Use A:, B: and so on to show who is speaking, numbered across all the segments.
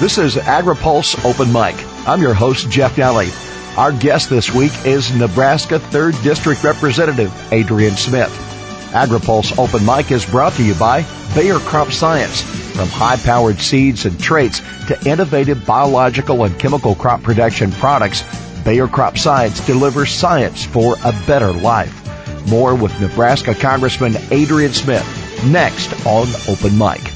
A: This is AgriPulse Open Mic. I'm your host, Jeff Nalley. Our guest this week is Nebraska 3rd District Representative Adrian Smith. AgriPulse Open Mic is brought to you by Bayer Crop Science. From high-powered seeds and traits to innovative biological and chemical crop production products, Bayer Crop Science delivers science for a better life. More with Nebraska Congressman Adrian Smith next on Open Mic.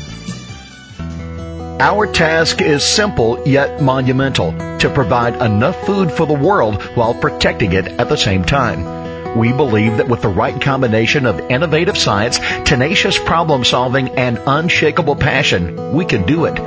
A: Our task is simple yet monumental to provide enough food for the world while protecting it at the same time. We believe that with the right combination of innovative science, tenacious problem solving, and unshakable passion, we can do it.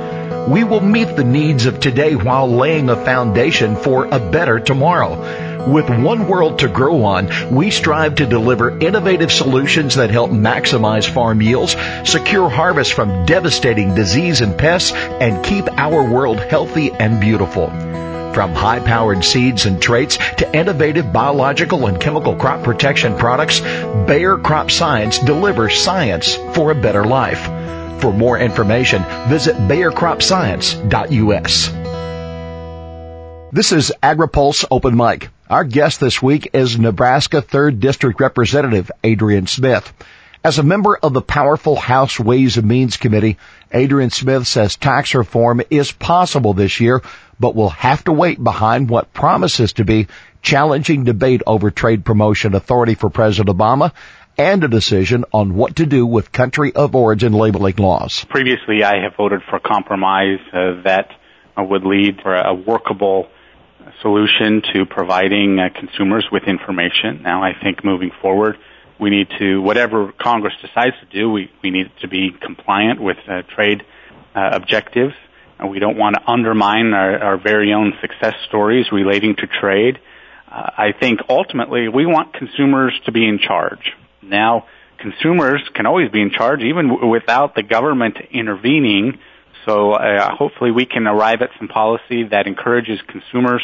A: We will meet the needs of today while laying a foundation for a better tomorrow. With one world to grow on, we strive to deliver innovative solutions that help maximize farm yields, secure harvests from devastating disease and pests, and keep our world healthy and beautiful. From high-powered seeds and traits to innovative biological and chemical crop protection products, Bayer Crop Science delivers science for a better life. For more information, visit BayerCropScience.us. This is AgriPulse Open Mic. Our guest this week is Nebraska 3rd District Representative Adrian Smith. As a member of the powerful House Ways and Means Committee, Adrian Smith says tax reform is possible this year, but will have to wait behind what promises to be challenging debate over trade promotion authority for President Obama and a decision on what to do with country of origin labeling laws.
B: Previously, I have voted for compromise uh, that would lead for a workable solution to providing uh, consumers with information. Now, I think moving forward, we need to, whatever Congress decides to do, we, we need to be compliant with uh, trade uh, objectives. we don't want to undermine our, our, very own success stories relating to trade. Uh, I think ultimately we want consumers to be in charge. Now, consumers can always be in charge even w- without the government intervening. So uh, hopefully we can arrive at some policy that encourages consumers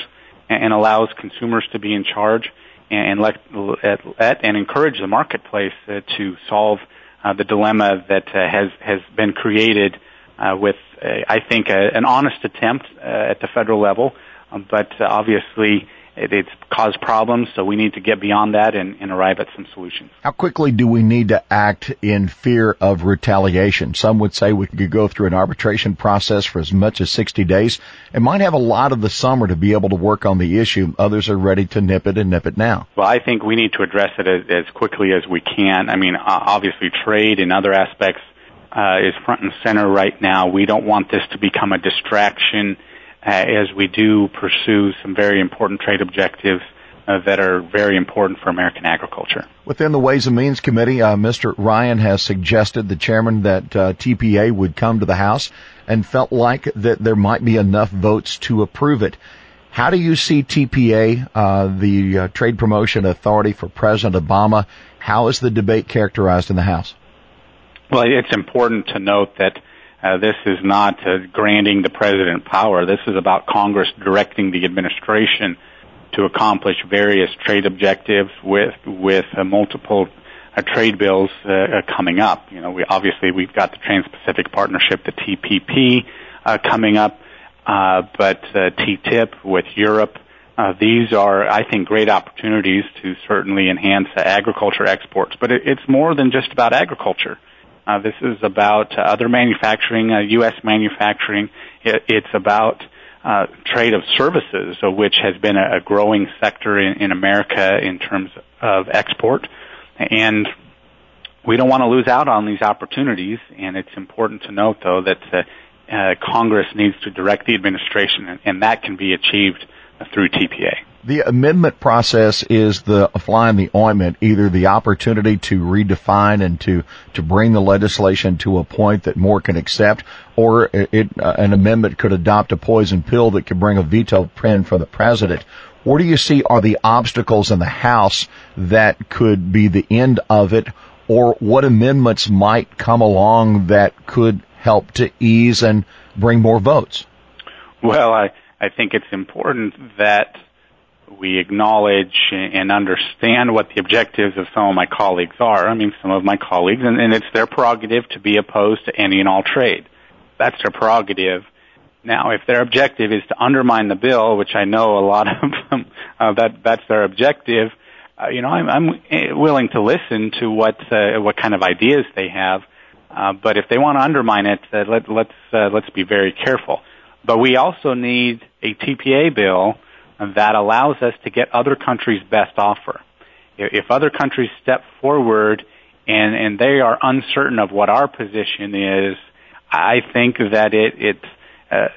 B: and allows consumers to be in charge and let, let and encourage the marketplace uh, to solve uh, the dilemma that uh, has has been created uh, with, I think, an honest attempt at the federal level, but obviously it, it's caused problems, so we need to get beyond that and, and arrive at some solutions.
A: How quickly do we need to act in fear of retaliation? Some would say we could go through an arbitration process for as much as 60 days and might have a lot of the summer to be able to work on the issue. Others are ready to nip it and nip it now.
B: Well, I think we need to address it as, as quickly as we can. I mean, obviously trade and other aspects uh, is front and center right now. We don't want this to become a distraction as we do pursue some very important trade objectives uh, that are very important for American agriculture.
A: Within the Ways and Means Committee, uh, Mr. Ryan has suggested, the chairman, that uh, TPA would come to the House and felt like that there might be enough votes to approve it. How do you see TPA, uh, the uh, Trade Promotion Authority for President Obama? How is the debate characterized in the House?
B: Well, it's important to note that uh, this is not uh, granting the president power. This is about Congress directing the administration to accomplish various trade objectives with with uh, multiple uh, trade bills uh, uh, coming up. You know, we obviously we've got the Trans-Pacific Partnership, the TPP, coming up, but TTIP with Europe. these are, I think, great opportunities to certainly enhance agriculture exports. But it, it's more than just about agriculture. Uh, this is about uh, other manufacturing, uh, U.S. manufacturing. It, it's about uh, trade of services, uh, which has been a, growing sector in, America in terms of export. And we don't want to lose out on these opportunities. And it's important to note, though, that uh, Congress needs to direct the administration, and that can be achieved through TPA.
A: The amendment process is the fly in the ointment, either the opportunity to redefine and to, to bring the legislation to a point that more can accept, or it, uh, an amendment could adopt a poison pill that could bring a veto pen for the president. What do you see are the obstacles in the House that could be the end of it, or what amendments might come along that could help to ease and bring more votes?
B: Well, I, I think it's important that we acknowledge and understand what the objectives of some of my colleagues are. I mean, some of my colleagues, and, and it's their prerogative to be opposed to any and all trade. That's their prerogative. Now, if their objective is to undermine the bill, which I know a lot of them, uh, that that's their objective, uh, you know, I'm, I'm eh, willing to listen to what uh, what kind of ideas they have. Uh, but if they want to undermine it, uh, let, let's uh, let's be very careful. But we also need a TPA bill that allows us to get other countries' best offer. If other countries step forward and and they are uncertain of what our position is, I think that it it uh,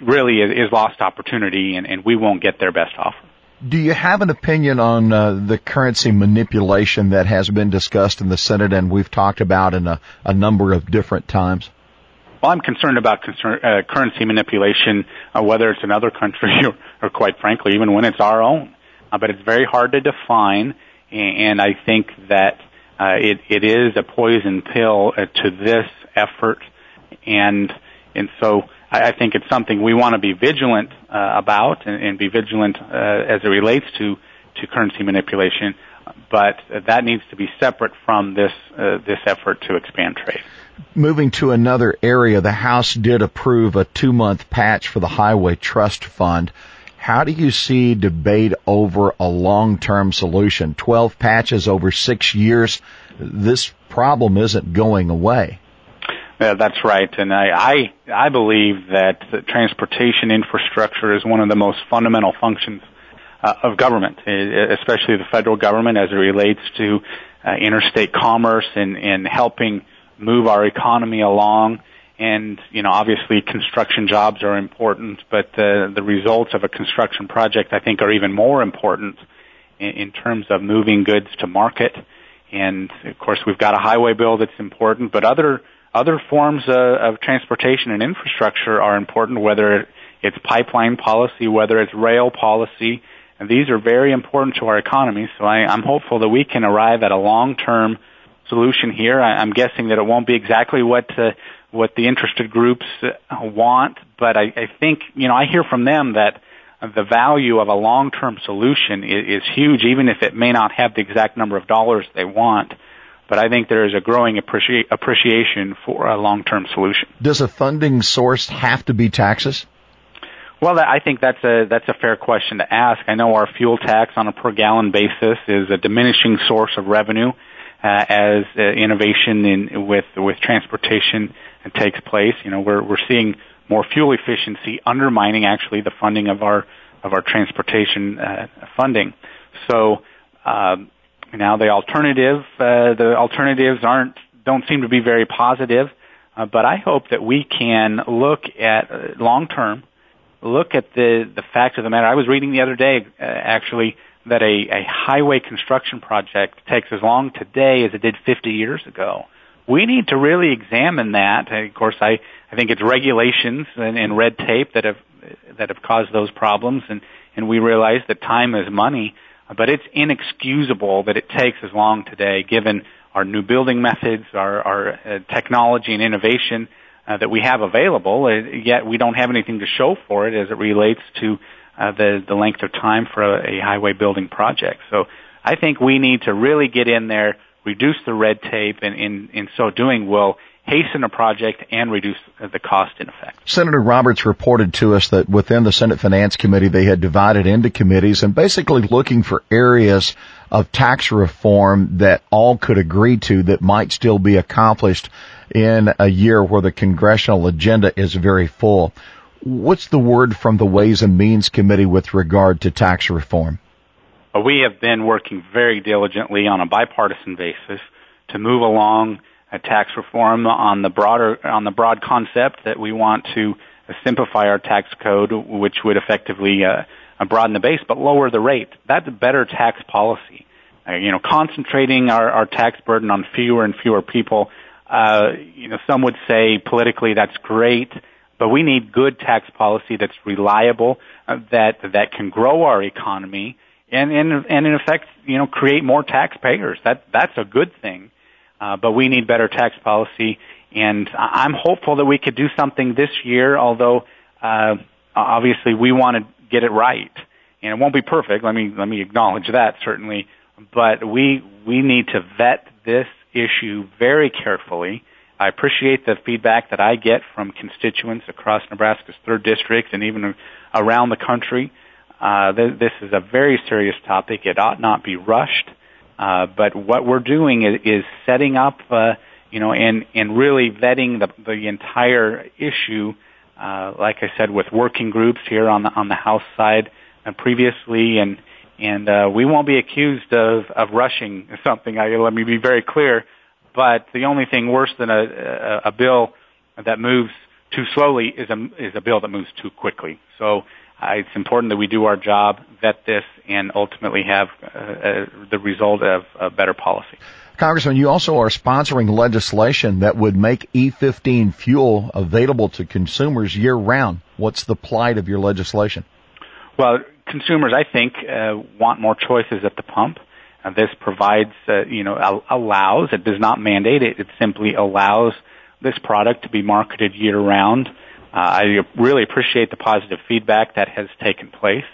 B: really is, lost opportunity, and, and we won't get their best offer.
A: Do you have an opinion on uh, the currency manipulation that has been discussed in the Senate and we've talked about in a, a number of different times?
B: Well, I'm concerned about concern, uh, currency manipulation, uh, whether it's another country or, or, quite frankly, even when it's our own. Uh, but it's very hard to define, and and I think that uh, it, it is a poison pill uh, to this effort, and and so I, I think it's something we want to be vigilant uh, about and, and, be vigilant uh, as it relates to to currency manipulation. But that needs to be separate from this uh, this effort to expand trade.
A: Moving to another area, the House did approve a two month patch for the Highway Trust Fund. How do you see debate over a long term solution? Twelve patches over six years. This problem isn't going away.
B: Yeah, that's right. And I, I, I believe that transportation infrastructure is one of the most fundamental functions of government, especially the federal government as it relates to uh, interstate commerce and, and helping move our economy along. And, you know, obviously construction jobs are important, but uh, the results of a construction project I think are even more important in, in terms of moving goods to market. And of course we've got a highway bill that's important, but other other forms uh, of transportation and infrastructure are important, whether it's pipeline policy, whether it's rail policy, and these are very important to our economy. So I, I'm hopeful that we can arrive at a long-term solution here. I, I'm guessing that it won't be exactly what uh, what the interested groups uh, want, but I, I think you know I hear from them that the value of a long-term solution is, is huge, even if it may not have the exact number of dollars they want but I think there is a growing appreci- appreciation for a long-term solution.
A: Does a funding source have to be taxes?
B: Well, I think that's a that's a fair question to ask. I know our fuel tax on a per gallon basis is a diminishing source of revenue uh, as uh, innovation in with with transportation takes place. You know, we're we're seeing more fuel efficiency undermining actually the funding of our of our transportation uh, funding. So. Um, now the alternative, uh, the alternatives aren't, don't seem to be very positive, uh, but I hope that we can look at uh, long term, look at the, the fact of the matter. I was reading the other day, uh, actually, that a, a highway construction project takes as long today as it did 50 years ago. We need to really examine that. And Of course, I, I think it's regulations and, and red tape that have, that have caused those problems and, and we realize that time is money but it's inexcusable that it takes as long today given our new building methods, our, our uh, technology and innovation that we have available, uh, yet we don't have anything to show for it as it relates to uh, the, the length of time for a, a highway building project. So I think we need to really get in there, reduce the red tape, and in, in so doing will hasten a project and reduce the cost in effect.
A: Senator Roberts reported to us that within the Senate Finance Committee they had divided into committees and basically looking for areas of tax reform that all could agree to that might still be accomplished in a year where the congressional agenda is very full. What's the word from the Ways and Means Committee with regard to tax reform?
B: Uh, we have been working very diligently on a bipartisan basis to move along tax reform on the broader on the broad concept that we want to simplify our tax code, which would effectively uh, broaden the base but lower the rate. That's a better tax policy. Uh, you know, concentrating our, our tax burden on fewer and fewer people. Uh, you know, some would say politically that's great, but we need good tax policy that's reliable, uh, that that can grow our economy, and and and in effect, you know, create more taxpayers. That that's a good thing. Uh, but we need better tax policy, and I'm hopeful that we could do something this year. Although uh, obviously we want to get it right, and it won't be perfect. Let me let me acknowledge that certainly, but we we need to vet this issue very carefully. I appreciate the feedback that I get from constituents across Nebraska's third district and even around the country. Uh, th- this is a very serious topic. It ought not be rushed. Uh, but what we're doing is, is setting up, uh, you know, and, and really vetting the, the entire issue, uh, like I said, with working groups here on the, on the House side uh, previously, and, and, uh, we won't be accused of, of rushing something. I, let me be very clear. But the only thing worse than a, a, a bill that moves too slowly is a, is a bill that moves too quickly. So, it's important that we do our job, vet this, and ultimately have uh, uh, the result of a better policy.
A: Congressman, you also are sponsoring legislation that would make E15 fuel available to consumers year round. What's the plight of your legislation?
B: Well, consumers, I think, uh, want more choices at the pump. Uh, this provides, uh, you know, allows, it does not mandate it, it simply allows this product to be marketed year round uh, I really appreciate the positive feedback that has taken place,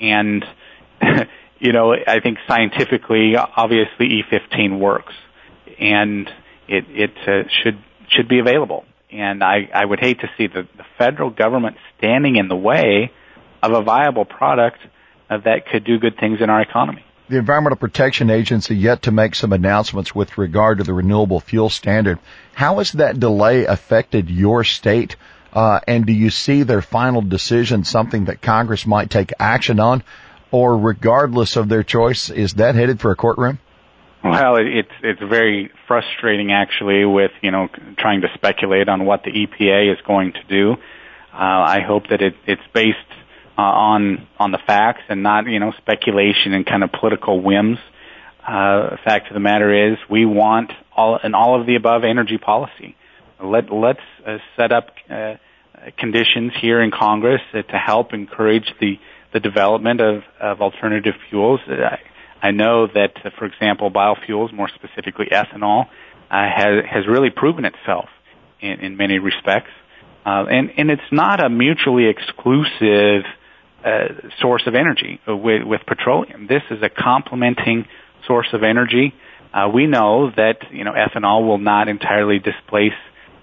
B: and you know I think scientifically, obviously E15 works, and it it uh, should should be available. And I I would hate to see the, the federal government standing in the way of a viable product uh, that could do good things in our economy.
A: The Environmental Protection Agency yet to make some announcements with regard to the renewable fuel standard. How has that delay affected your state? Uh, and do you see their final decision something that Congress might take action on, or regardless of their choice, is that headed for a courtroom?
B: Well, it's it's very frustrating actually with you know trying to speculate on what the EPA is going to do. Uh, I hope that it, it's based uh, on on the facts and not you know speculation and kind of political whims. Uh, fact of the matter is, we want all an all of the above energy policy. Let let's uh, set up uh, conditions here in Congress uh, to help encourage the, the development of, of alternative fuels. I, I know that, uh, for example, biofuels, more specifically ethanol, uh, has, has really proven itself in, in many respects. Uh, and, and it's not a mutually exclusive uh, source of energy with, with petroleum. This is a complementing source of energy. Uh, we know that you know ethanol will not entirely displace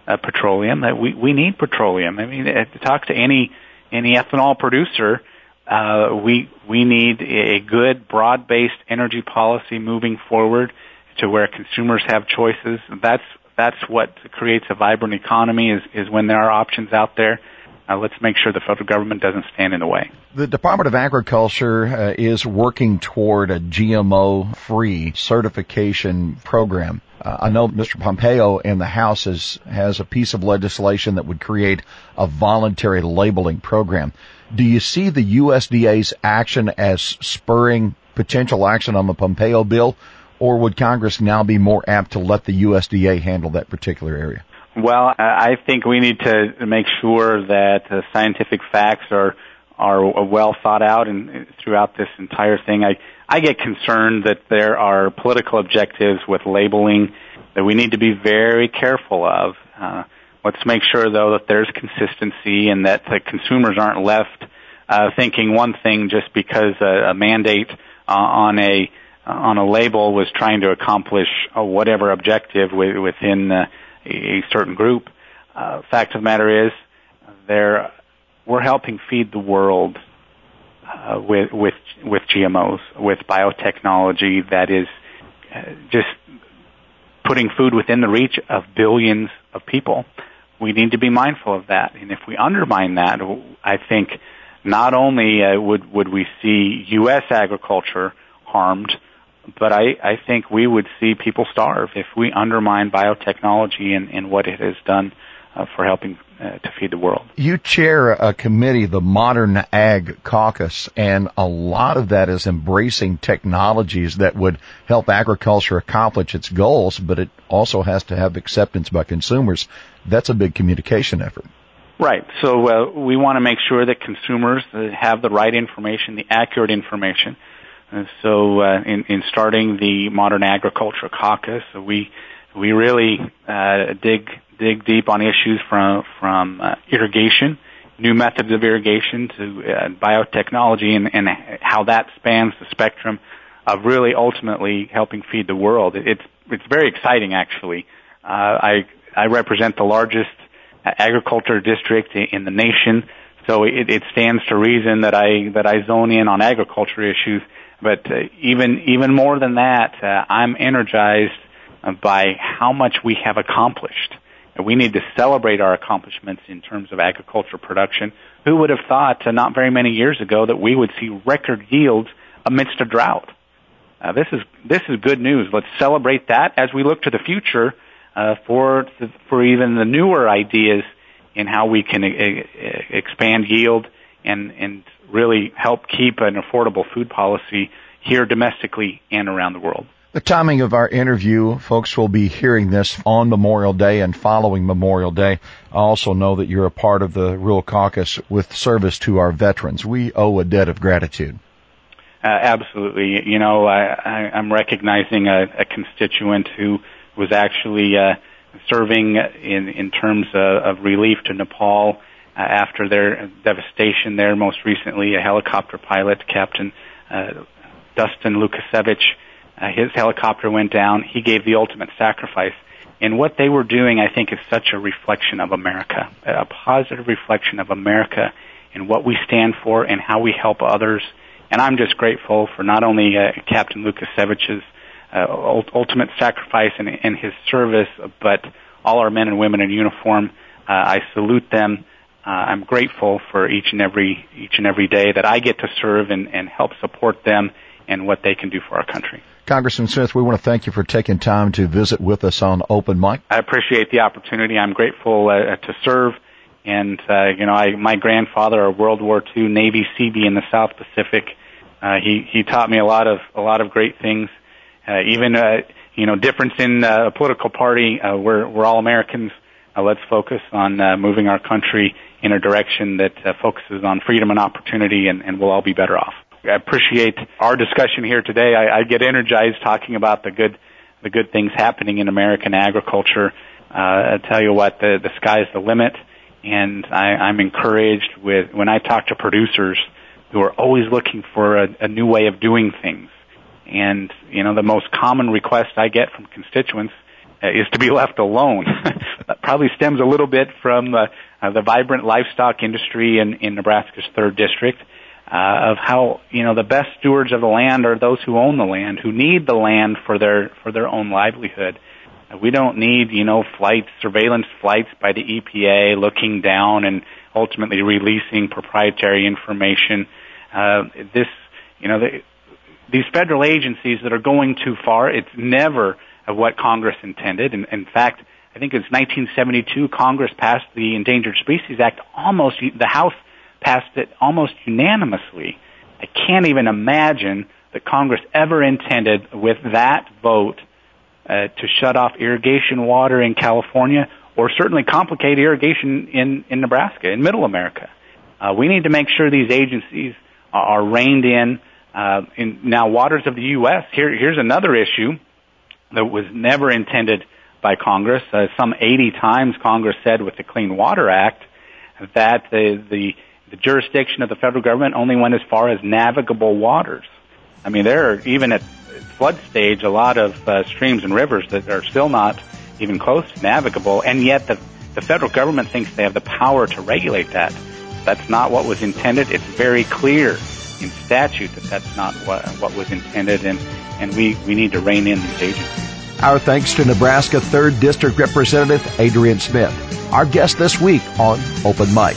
B: uh, petroleum. That we we need petroleum. I mean, to talk to any any ethanol producer, uh, we we need a good broad-based energy policy moving forward to where consumers have choices. That's that's what creates a vibrant economy. Is is when there are options out there. Uh, let's make sure the federal government doesn't stand in the way.
A: The Department of Agriculture uh, is working toward a GMO-free certification program. Uh, I know Mr. Pompeo in the House has, has a piece of legislation that would create a voluntary labeling program. Do you see the USDA's action as spurring potential action on the Pompeo bill, or would Congress now be more apt to let the USDA handle that particular area?
B: Well, I think we need to make sure that the scientific facts are are well thought out and throughout this entire thing. I I get concerned that there are political objectives with labeling that we need to be very careful of. Uh, let's make sure though that there's consistency and that the consumers aren't left uh, thinking one thing just because a, a mandate uh, on a on a label was trying to accomplish uh, whatever objective within uh, a certain group. Uh, fact of the matter is, there we're helping feed the world uh, with with with GMOs, with biotechnology that is uh, just putting food within the reach of billions of people. We need to be mindful of that, and if we undermine that, I think not only uh, would would we see U.S. agriculture harmed, but I, I think we would see people starve if we undermine biotechnology and, and what it has done uh, for helping uh, to feed the world.
A: You chair a committee, the Modern Ag Caucus, and a lot of that is embracing technologies that would help agriculture accomplish its goals, but it also has to have acceptance by consumers. That's a big communication effort.
B: Right. So uh, we want to make sure that consumers uh, have the right information, the accurate information, and so, uh, in, in starting the Modern Agriculture Caucus, we we really uh, dig dig deep on issues from from uh, irrigation, new methods of irrigation, to uh, biotechnology, and, and how that spans the spectrum of really ultimately helping feed the world. It's it's very exciting, actually. Uh, I I represent the largest agriculture district in the nation, so it, it stands to reason that I that I zone in on agriculture issues. But uh, even even more than that, uh, I'm energized by how much we have accomplished. We need to celebrate our accomplishments in terms of agriculture production. Who would have thought uh, not very many years ago that we would see record yields amidst a drought? Uh, this is this is good news. Let's celebrate that as we look to the future uh, for for even the newer ideas in how we can uh, expand yield and and really help keep an affordable food policy here domestically and around the world.
A: The timing of our interview, folks will be hearing this on Memorial Day and following Memorial Day. I also know that you're a part of the Rural Caucus with service to our veterans. We owe a debt of gratitude.
B: Uh, absolutely. You know, I, I, I'm recognizing a, a constituent who was actually uh, serving in in terms of, of relief to Nepal uh, after their devastation there. Most recently, a helicopter pilot, Captain uh, Dustin Lukasiewicz, uh, his helicopter went down. He gave the ultimate sacrifice. And what they were doing, I think, is such a reflection of America, a positive reflection of America and what we stand for and how we help others. And I'm just grateful for not only uh, Captain Lukasiewicz's uh, ultimate sacrifice and, his service, but all our men and women in uniform. Uh, I salute them. Uh, I'm grateful for each and every each and every day that I get to serve and, and help support them and what they can do for our country.
A: Congressman Smith, we want to thank you for taking time to visit with us on Open Mic.
B: I appreciate the opportunity. I'm grateful uh, to serve. And, uh, you know, I, my grandfather, a World War II Navy Seabee in the South Pacific, uh, he, he taught me a lot of, a lot of great things. Uh, even, uh, you know, difference in uh, a political party, uh, we're, we're all Americans. Uh, let's focus on uh, moving our country in a direction that uh, focuses on freedom and opportunity, and, and we'll all be better off. I appreciate our discussion here today. I, I get energized talking about the good, the good things happening in American agriculture. Uh, I tell you what, the the sky's the limit, and I, I'm encouraged with when I talk to producers who are always looking for a, a new way of doing things. And you know, the most common request I get from constituents is to be left alone. probably stems a little bit from uh, uh, the vibrant livestock industry in, in Nebraska's third district uh, of how you know the best stewards of the land are those who own the land, who need the land for their for their own livelihood. Uh, we don't need you know flights, surveillance flights by the EPA looking down and ultimately releasing proprietary information. Uh, this you know the, these federal agencies that are going too far. It's never what Congress intended. And in fact, I think it's 1972 Congress passed the Endangered Species Act. Almost the House passed it almost unanimously. I can't even imagine that Congress ever intended with that vote uh, to shut off irrigation water in California or certainly complicate irrigation in, in Nebraska, in middle America. Uh, we need to make sure these agencies are reined in. Uh, in now, waters of the U.S., here, here's another issue that was never intended by Congress. Uh, some 80 times Congress said with the Clean Water Act that the, the the jurisdiction of the federal government only went as far as navigable waters. I mean, there are even at flood stage a lot of uh, streams and rivers that are still not even close to navigable, and yet the the federal government thinks they have the power to regulate that. That's not what was intended. It's very clear in statute that that's not what, what was intended, and, and we, we need to rein in these agencies.
A: Our thanks to Nebraska 3rd District Representative Adrian Smith, our guest this week on Open Mic.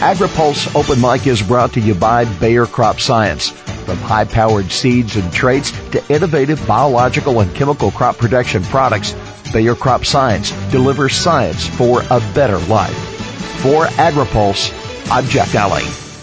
A: AgriPulse Open Mic is brought to you by Bayer Crop Science. From high-powered seeds and traits to innovative biological and chemical crop protection products, Bayer Crop Science delivers science for a better life. For AgriPulse, I'm Jeff Nalley.